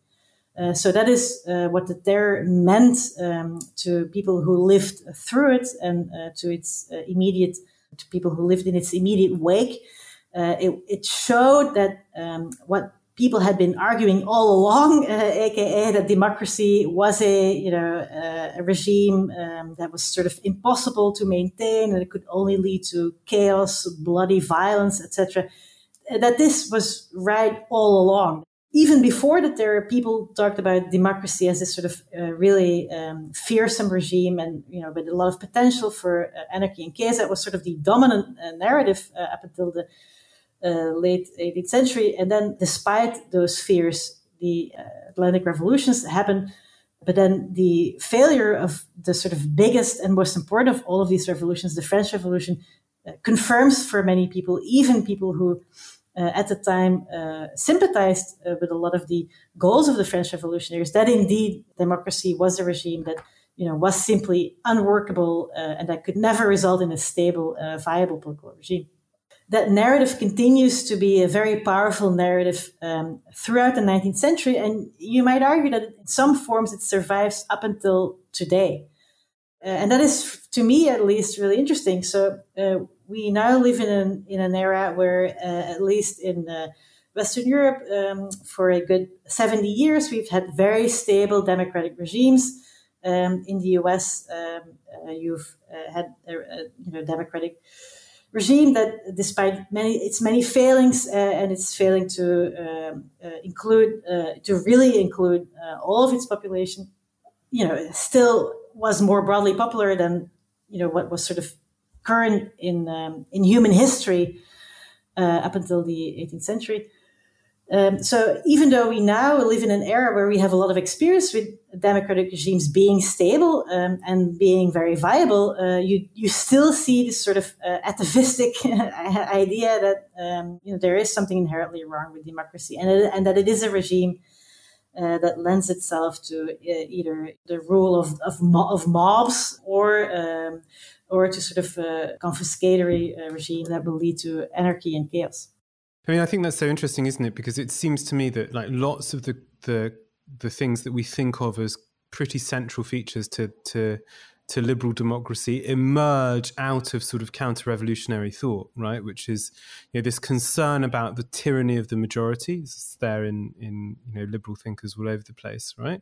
Uh, so that is uh, what the terror meant um, to people who lived through it and uh, to its uh, immediate to people who lived in its immediate wake. Uh, it, it, showed that um, what people had been arguing all along, aka that democracy was a you know a regime um, that was sort of impossible to maintain and it could only lead to chaos, bloody violence, etc. That this was right all along even before that, there are people talked about democracy as this sort of uh, really um, fearsome regime, and you know, with a lot of potential for uh, anarchy and chaos. That was sort of the dominant uh, narrative uh, up until the uh, late 18th century. And then, despite those fears, the uh, Atlantic revolutions happened. But then the failure of the sort of biggest and most important of all of these revolutions, the French Revolution, confirms for many people, even people who uh, at the time uh, sympathized uh, with a lot of the goals of the French revolutionaries, that indeed democracy was a regime that you know was simply unworkable uh, and that could never result in a stable, viable political regime. That narrative continues to be a very powerful narrative um, throughout the 19th century, and you might argue that in some forms it survives up until today. Uh, and that is, to me at least, really interesting. So uh, we now live in an in an era where, uh, at least in uh, Western Europe, um, for a good seventy years, we've had very stable democratic regimes. Um, in the U.S., um, uh, you've uh, had a, a, you know democratic regime that, despite many its many failings and it's failing to um, include to really include all of its population, you know, still was more broadly popular than you know what was sort of current in um, in human history uh, up until the 18th century. Um, so even though we now live in an era where we have a lot of experience with democratic regimes being stable um, and being very viable, uh, you you still see this sort of uh, atavistic idea that um, you know there is something inherently wrong with democracy and it, and that it is a regime uh, that lends itself to uh, either the rule of of, mo- of mobs or um, or to sort of a confiscatory uh, regime that will lead to anarchy and chaos. I mean, I think that's so interesting, isn't it? Because it seems to me that like lots of the the the things that we think of as pretty central features to to to liberal democracy emerge out of sort of counter-revolutionary thought, right? Which is you know this concern about the tyranny of the majority. It's there in in you know liberal thinkers all over the place, right?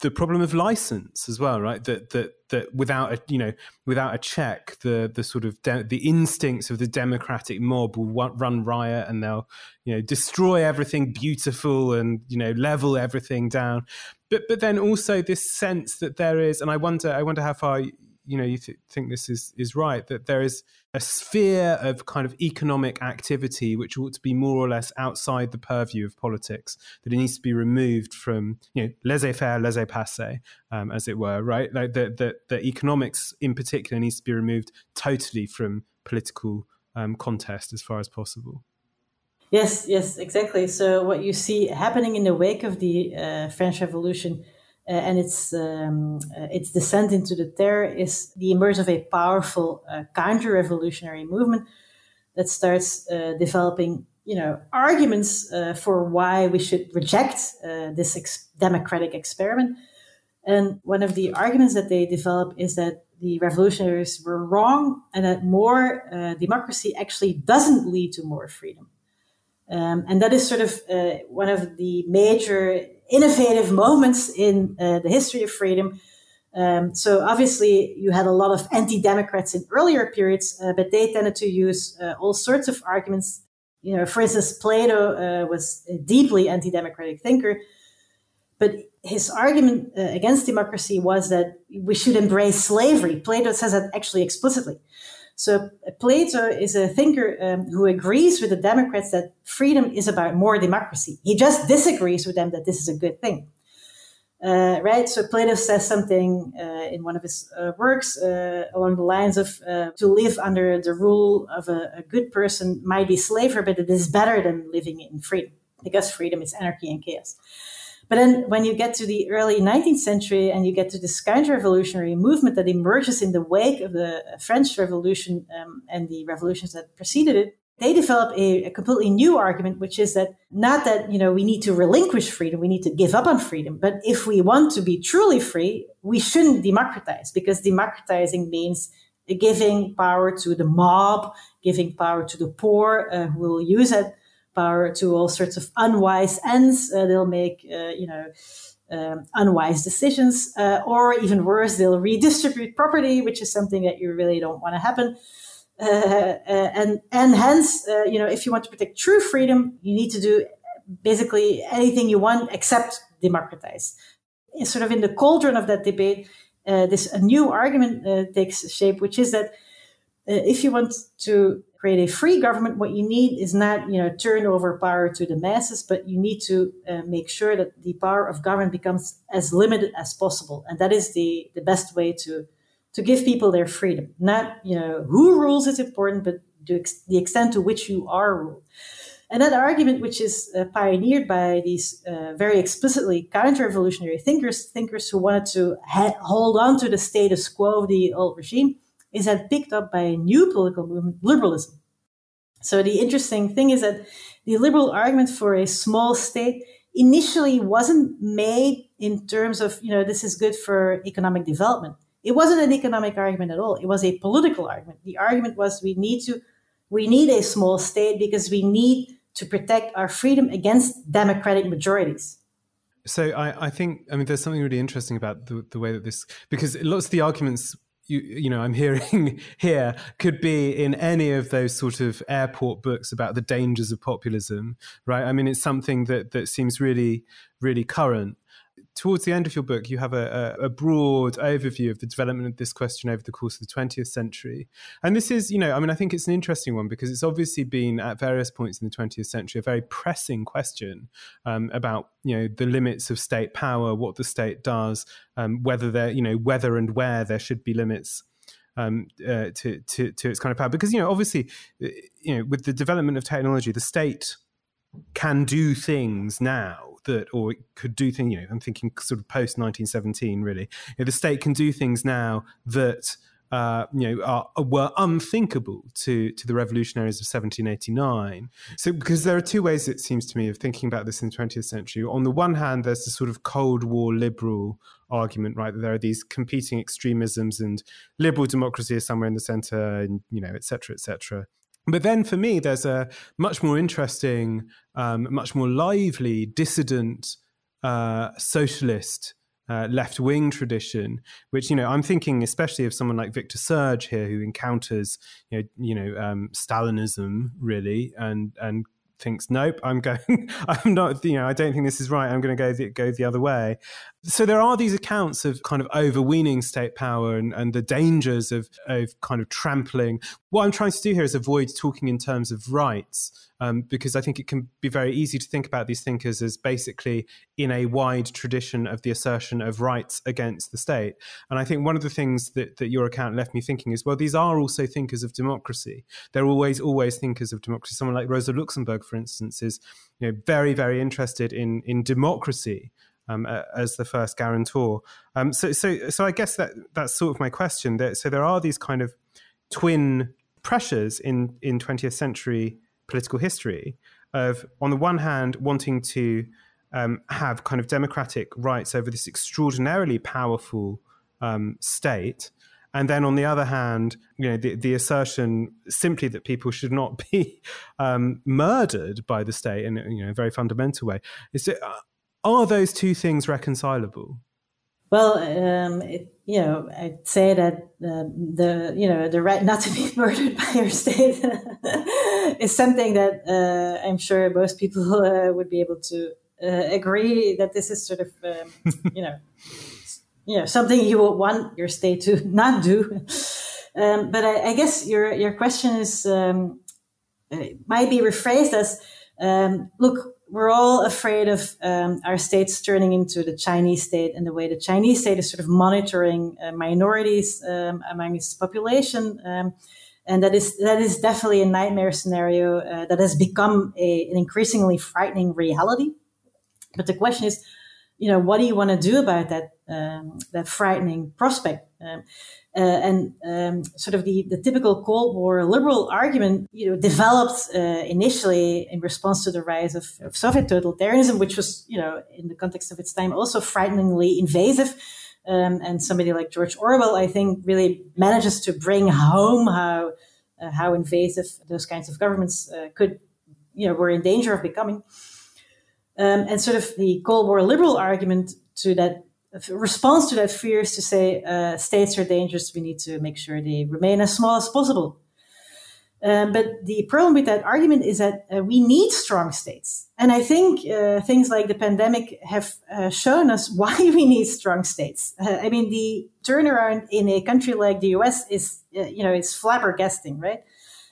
The problem of license as well, right? That that that without a you know without a check, the the sort of de- the instincts of the democratic mob will run riot and they'll you know destroy everything beautiful and you know level everything down. But but then also this sense that there is, and I wonder I wonder how far you know you th- think this is is right that there is a sphere of kind of economic activity which ought to be more or less outside the purview of politics that it needs to be removed from you know laissez-faire laissez-passer um, as it were right? Like the, the, the economics in particular needs to be removed totally from political um, contest as far as possible. Yes yes exactly. So what you see happening in the wake of the uh, french revolution uh, and its um, uh, its descent into the terror is the emergence of a powerful uh, counter-revolutionary movement that starts developing, you know, arguments for why we should reject this ex- democratic experiment. And one of the arguments that they develop is that the revolutionaries were wrong and that more uh, democracy actually doesn't lead to more freedom. Um, and that is sort of uh, one of the major innovative moments in uh, the history of freedom. Um, so obviously, you had a lot of anti-democrats in earlier periods, uh, but they tended to use uh, all sorts of arguments. You know, for instance, Plato uh, was a deeply anti-democratic thinker, but his argument uh, against democracy was that we should embrace slavery. Plato says that actually explicitly. So Plato is a thinker um, who agrees with the Democrats that freedom is about more democracy. He just disagrees with them that this is a good thing. Uh, right? So Plato says something uh, in one of his uh, works uh, along the lines of uh, to live under the rule of a, a, good person might be slavery, but it is better than living in freedom because freedom is anarchy and chaos. But then when you get to the early 19th century and you get to this counter-revolutionary movement that emerges in the wake of the French Revolution um, and the revolutions that preceded it, they develop a, a, completely new argument, which is that not that, you know, we need to relinquish freedom, we need to give up on freedom. But if we want to be truly free, we shouldn't democratize because democratizing means giving power to the mob, giving power to the poor uh, who will use it power to all sorts of unwise ends. Uh, they'll make, uh, you know, um, unwise decisions, uh, or even worse, they'll redistribute property, which is something that you really don't want to happen. Uh, uh, and and hence, uh, you know, if you want to protect true freedom, you need to do basically anything you want except democratize. sort of in the cauldron of that debate, this a new argument takes shape, which is that if you want to create a free government, what you need is not, you know, turn over power to the masses, but you need to uh, make sure that the power of government becomes as limited as possible. And that is the, the best way to, to give people their freedom. Not, you know, who rules is important, but the extent to which you are ruled. And that argument, which is uh, pioneered by these uh, very explicitly counter-revolutionary thinkers, thinkers who wanted to ha- hold on to the status quo of the old regime, is then picked up by a new political movement, liberalism. So the interesting thing is that the liberal argument for a small state initially wasn't made in terms of, you know, this is good for economic development. It wasn't an economic argument at all. It was a political argument. The argument was we need to we need a small state because we need to protect our freedom against democratic majorities. So I, I think I mean there's something really interesting about the, the way that this because lots of the arguments you you know I'm hearing here could be in any of those sort of airport books about the dangers of populism, right? I mean it's something that that seems really really current towards the end of your book, you have a, a, broad overview of the development of this question over the course of the 20th century. And this is, you know, I mean, I think it's an interesting one because it's obviously been at various points in the 20th century a very pressing question um, about, you know, the limits of state power, what the state does, um, whether there, you know, whether and where there should be limits. Um, uh, to, to to its kind of power, because you know, obviously, uh, you know, with the development of technology, the state can do things now that, or it could do things, you know, I'm thinking sort of post 1917, really. You know, the state can do things now that, uh, you know, are, were unthinkable to, to the revolutionaries of 1789. So, because there are two ways, it seems to me, of thinking about this in the 20th century. On the one hand, there's the sort of Cold War liberal argument, right? That there are these competing extremisms and liberal democracy is somewhere in the center, and, you know, et cetera, et cetera. But then for me, there's a much more interesting, um, much more lively, dissident, uh, socialist, uh, left wing tradition, which you know I'm thinking especially of someone like Victor Serge here, who encounters you know you know um, Stalinism really, and and thinks nope i'm going i'm not you know i don't think this is right. I'm going to go the, go the other way so there are these accounts of kind of overweening state power and, and the dangers of of kind of trampling what i'm trying to do here is avoid talking in terms of rights um, because I think it can be very easy to think about these thinkers as basically in a wide tradition of the assertion of rights against the state. And I think one of the things that, that your account left me thinking is, well, these are also thinkers of democracy. They're always, always thinkers of democracy. Someone like Rosa Luxemburg, for instance, is you know, very, very interested in, in democracy. Um, as the first guarantor, um, so so so I guess that that's sort of my question. That so there are these kind of twin pressures in in 20th century political history of, on the one hand, wanting to um, have kind of democratic rights over this extraordinarily powerful um, state. And then on the other hand, you know, the, the assertion simply that people should not be um, murdered by the state in you know, a very fundamental way. Is it, uh, are those two things reconcilable? Well, um, it, you know, I'd say that uh, the you know the right not to be murdered by your state is something that uh, I'm sure most people uh, would be able to uh, agree that this is sort of um, you know you know something you would want your state to not do. Um, but I, I, guess your your question is um, might be rephrased as um, look we're all afraid of um, our states turning into the Chinese state and the way the Chinese state is sort of monitoring uh, minorities um, among its population. Um, and that is that is definitely a nightmare scenario uh, that has become a, an increasingly frightening reality. But the question is, you know, what do you want to do about that um, that frightening prospect? Uh, and um, sort of the, the typical Cold War liberal argument, you know, developed uh, initially in response to the rise of, of, Soviet totalitarianism, which was, you know, in the context of its time, also frighteningly invasive. Um, and somebody like George Orwell, I think, really manages to bring home how uh, how invasive those kinds of governments uh, could, you know, were in danger of becoming. Um, and sort of the Cold War liberal argument to that response to that fear is to say uh, states are dangerous. We need to make sure they remain as small as possible. Um, but the problem with that argument is that uh, we need strong states. And I think uh, things like the pandemic have uh, shown us why we need strong states. Uh, I mean, the turnaround in a country like the US is, uh, you know, it's flabbergasting, right?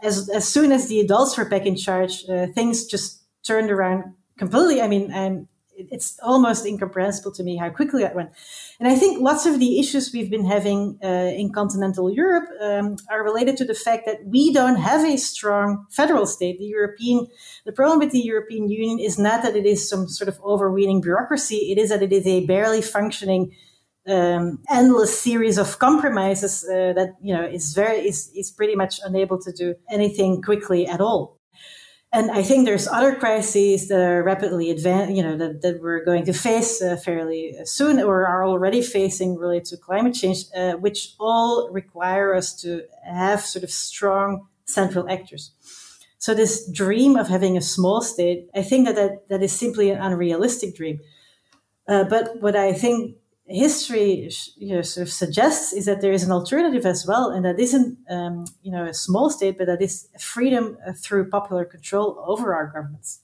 As, as soon as the adults were back in charge, things just turned around completely. I mean, it's almost incomprehensible to me how quickly that went. And I think lots of the issues we've been having uh, in continental Europe um, are related to the fact that we don't have a strong federal state. The European, the problem with the European Union is not that it is some sort of overweening bureaucracy. It is that it is a barely functioning um, endless series of compromises uh, that you know is very is is pretty much unable to do anything quickly at all. And I think there's other crises that are rapidly advanced, you know, that, that we're going to face uh, fairly soon or are already facing related to climate change, uh, which all require us to have sort of strong central actors. So this dream of having a small state, I think that that, that is simply an unrealistic dream. Uh, but what I think history you know, sort of suggests is that there is an alternative as well, and that isn't um, you know a small state, but that is freedom uh, through popular control over our governments.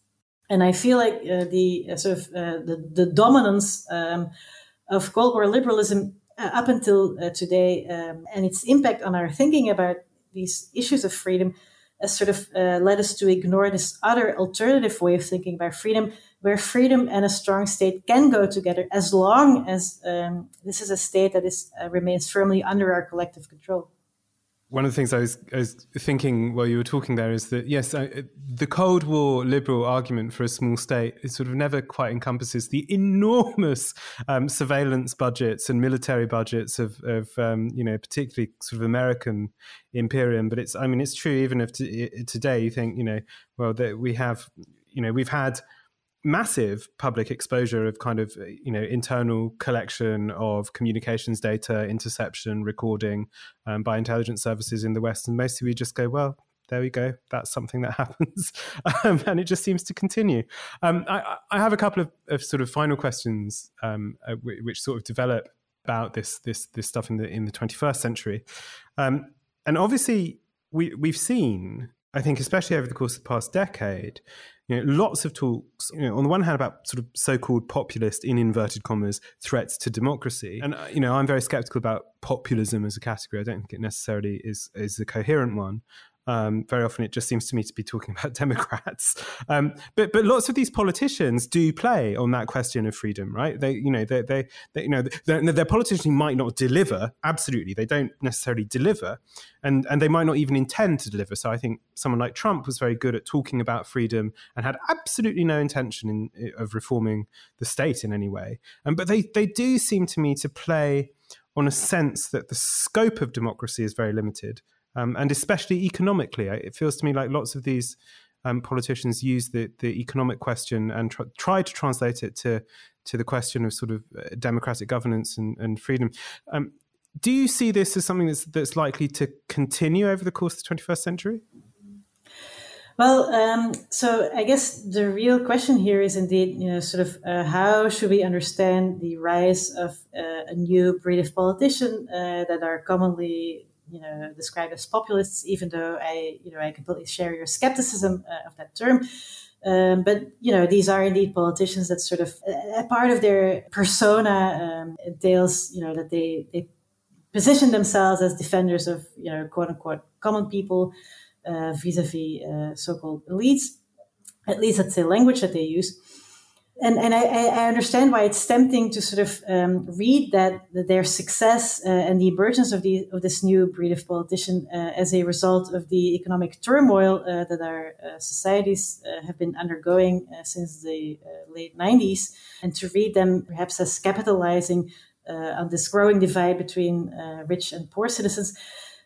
And I feel like uh, the uh, sort of uh, the, the dominance um, of Cold War liberalism uh, up until uh, today um, and its impact on our thinking about these issues of freedom has sort of led us to ignore this other alternative way of thinking about freedom, where freedom and a strong state can go together as long as um, this is a state that is uh, remains firmly under our collective control. One of the things I was, I was thinking while you were talking there is that yes, I, the Cold War liberal argument for a small state sort of never quite encompasses the enormous um, surveillance budgets and military budgets of, of um, you know particularly sort of American imperium. But it's I mean it's true even if t- today you think you know well that we have you know we've had massive public exposure of kind of you know internal collection of communications data interception recording um, by intelligence services in the west. And mostly we just go well there we go. That's something that happens. Um, and it just seems to continue. Um, I, I, have a couple of, of sort of final questions um, uh, which sort of develop about this this this stuff in the in the 21st century. Um, and obviously we we've seen I think especially over the course of the past decade you know, lots of talks, you know, on the one hand about sort of so-called populist, in inverted commas, threats to democracy. And, uh, you know, I'm very skeptical about populism as a category. I don't think it necessarily is, is a coherent one. Um, very often, it just seems to me to be talking about Democrats. Um, but but lots of these politicians do play on that question of freedom, right? They you know they they, they you know their politicians might not deliver. Absolutely, they don't necessarily deliver, and and they might not even intend to deliver. So I think someone like Trump was very good at talking about freedom and had absolutely no intention in, of reforming the state in any way. Um, but they they do seem to me to play on a sense that the scope of democracy is very limited um, and especially economically. It feels to me like lots of these um, politicians use the, the economic question and tr- try to translate it to to the question of sort of uh, democratic governance and, and freedom. Um, do you see this as something that's that's likely to continue over the course of the 21st century? Well, um, so I guess the real question here is indeed, you know, sort of uh, how should we understand the rise of uh, a new breed of politician uh, that are commonly you know described as populists, even though I you know I completely share your skepticism uh, of that term. Um, but you know these are indeed politicians that sort of a part of their persona um, entails you know that they they position themselves as defenders of you know quote unquote common people uh, vis-a-vis uh, so-called elites. At least that's the language that they use and and I, I, understand why it's tempting to sort of um, read that, their success uh, and the emergence of the of this new breed of politician uh, as a result of the economic turmoil uh, that our uh, societies uh, have been undergoing uh, since the late 90s, and to read them perhaps as capitalizing on this growing divide between rich and poor citizens.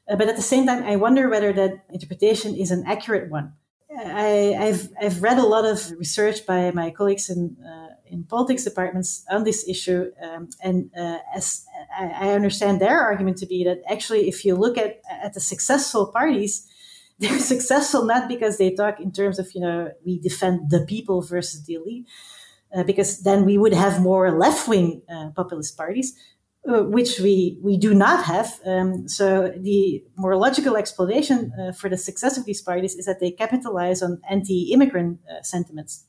but at the same time, I wonder whether that interpretation is an accurate one. I, have I've read a lot of research by my colleagues in uh, in politics departments on this issue, um, and uh, as I, understand their argument to be that actually, if you look at at the successful parties, they're successful not because they talk in terms of you know we defend the people versus the elite, uh, because then we would have more left wing uh, populist parties, uh, which we we do not have. Um, so the more logical explanation uh, for the success of these parties is that they capitalize on anti-immigrant uh, sentiments.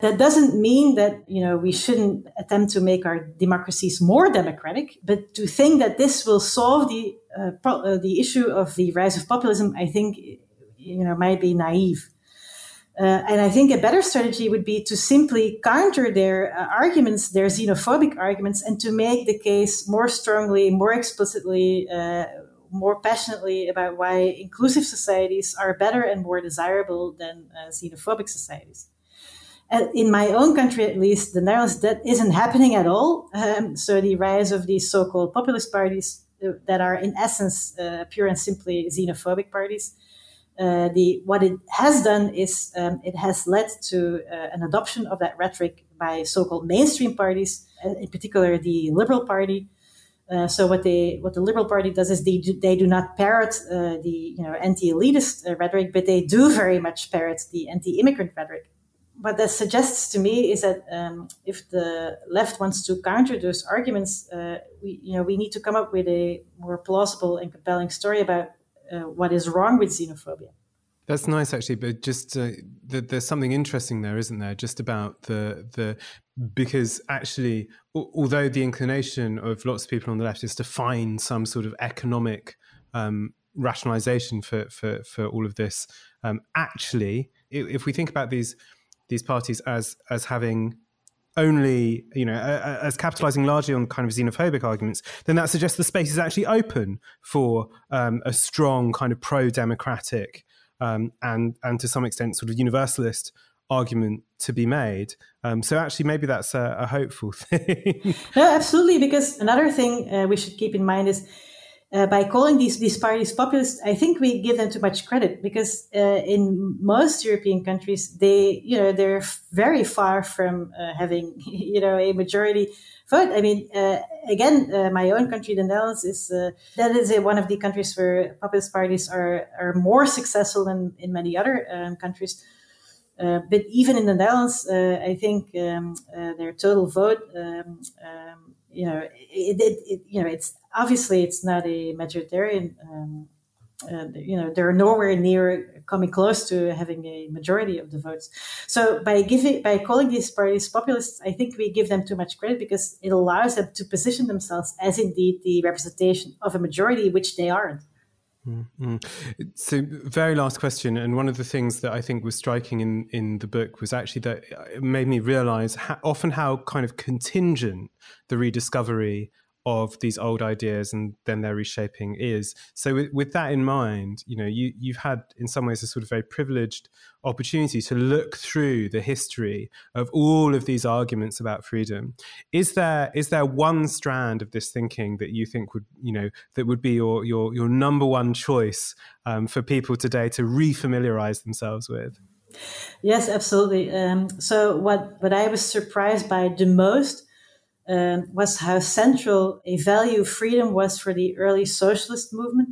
That doesn't mean that you know we shouldn't attempt to make our democracies more democratic, but to think that this will solve the uh, pro- uh, the issue of the rise of populism, I think you know might be naive. Uh, and I think a better strategy would be to simply counter their uh, arguments, their xenophobic arguments, and to make the case more strongly, more explicitly, uh, more passionately about why inclusive societies are better and more desirable than uh, xenophobic societies. Uh, in my own country, at least, the Netherlands, that isn't happening at all. Um, so the rise of these so-called populist parties uh, that are, in essence, pure and simply xenophobic parties uh, the what it has done is um, it has led to uh, an adoption of that rhetoric by so-called mainstream parties, uh, in particular the Liberal Party. Uh, so what they what the Liberal Party does is they do, they do not parrot uh, the you know anti-elitist rhetoric, but they do very much parrot the anti-immigrant rhetoric. What that suggests to me is that um, if the left wants to counter those arguments, we you know we need to come up with a more plausible and compelling story about uh, what is wrong with xenophobia. That's nice, actually. But just uh, the, there's something interesting there, isn't there? Just about the the because actually, although the inclination of lots of people on the left is to find some sort of economic um, rationalization for for for all of this, um, actually, if we think about these these parties as as having only, you know, as capitalizing largely on kind of xenophobic arguments, then that suggests the space is actually open for um, a strong kind of pro-democratic um, and and to some extent sort of universalist argument to be made. Um, so actually, maybe that's a, a hopeful thing. no, absolutely. Because another thing uh, we should keep in mind is uh, by calling these these parties populist, I think we give them too much credit because uh, in most European countries, they you know they're very far from uh, having you know a majority vote. I mean, uh, again, uh, my own country, the Netherlands, is uh, that is one of the countries where populist parties are are more successful than in many other um, countries. but even in the Netherlands, I think um, their total vote, um, um you know, it, it, it, you know, it's obviously it's not a majoritarian. Um, uh, you know, they're nowhere near coming close to having a majority of the votes. So by giving, by calling these parties populists, I think we give them too much credit because it allows them to position themselves as indeed the representation of a majority, which they aren't. Mm-hmm. So, very last question, and one of the things that I think was striking in in the book was actually that it made me realize how, often how kind of contingent the rediscovery of these old ideas and then their reshaping is. So with, with, that in mind, you know, you you've had in some ways a sort of very privileged opportunity to look through the history of all of these arguments about freedom. Is there is there one strand of this thinking that you think would you know that would be your your your number one choice um, for people today to refamiliarize themselves with? Yes, absolutely. Um, so what what I was surprised by the most um, was how central a value of freedom was for the early socialist movement.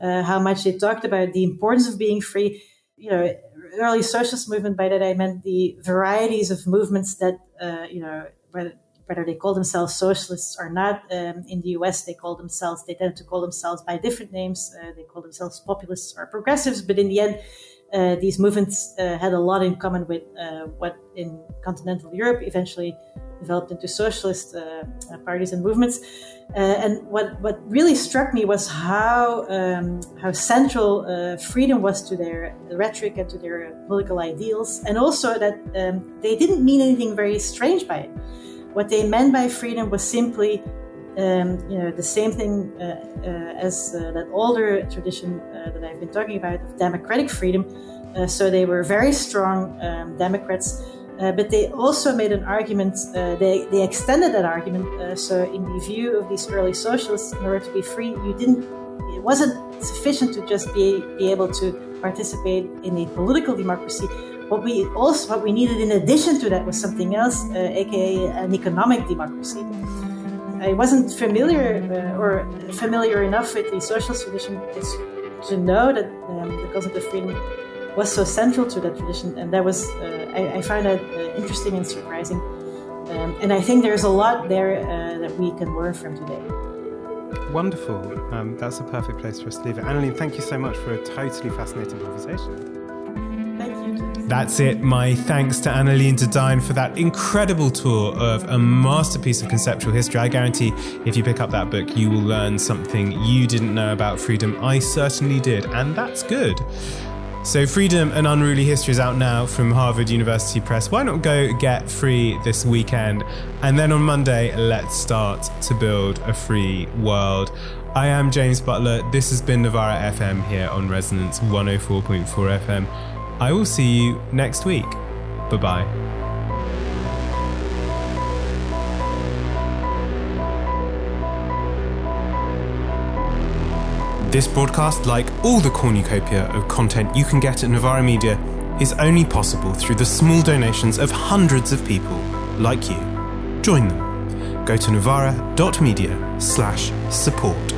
Uh, how much they talked about the importance of being free. You know, early socialist movement. By that I meant the varieties of movements that uh, you know whether, whether they call themselves socialists or not. Um, in the U.S., they call themselves. They tend to call themselves by different names. Uh, they call themselves populists or progressives. But in the end, uh, these movements uh, had a lot in common with uh, what in continental Europe eventually developed into socialist uh, uh, parties and movements. Uh, and what, what really struck me was how um, how central freedom was to their rhetoric and to their political ideals, and also that um, they didn't mean anything very strange by it. What they meant by freedom was simply um, you know, the same thing uh, uh, as uh, that older tradition that I've been talking about of democratic freedom. so they were very strong um, Democrats uh, but they also made an argument, uh, they, they extended that argument. Uh, so, in the view of these early socialists, in order to be free, you didn't, it wasn't sufficient to just be, be able to participate in a political democracy. What we also, what we needed in addition to that was something else, aka uh, an economic democracy. I wasn't familiar uh, or familiar enough with the socialist tradition to know that um, the concept of freedom was so central to that tradition, and that was uh, I, I, found that uh, interesting and surprising. Um, and I think there's a lot there uh, that we can learn from today. Wonderful. Um, that's a perfect place for us to leave it. Annelien, thank you so much for a totally fascinating conversation. Thank you. That's it. My thanks to Annelien de Dijn for that incredible tour of a masterpiece of conceptual history. I guarantee if you pick up that book, you will learn something you didn't know about freedom. I certainly did, and that's good. So, Freedom: An Unruly History is out now from Harvard University Press. Why not go get free this weekend? And then on Monday, let's start to build a free world. I am James Butler. This has been Novara FM here on Resonance 104.4 FM. I will see you next week. Bye bye. This broadcast, like all the cornucopia of content you can get at Novara Media, is only possible through the small donations of hundreds of people like you. Join them. Go to novara.media slash support.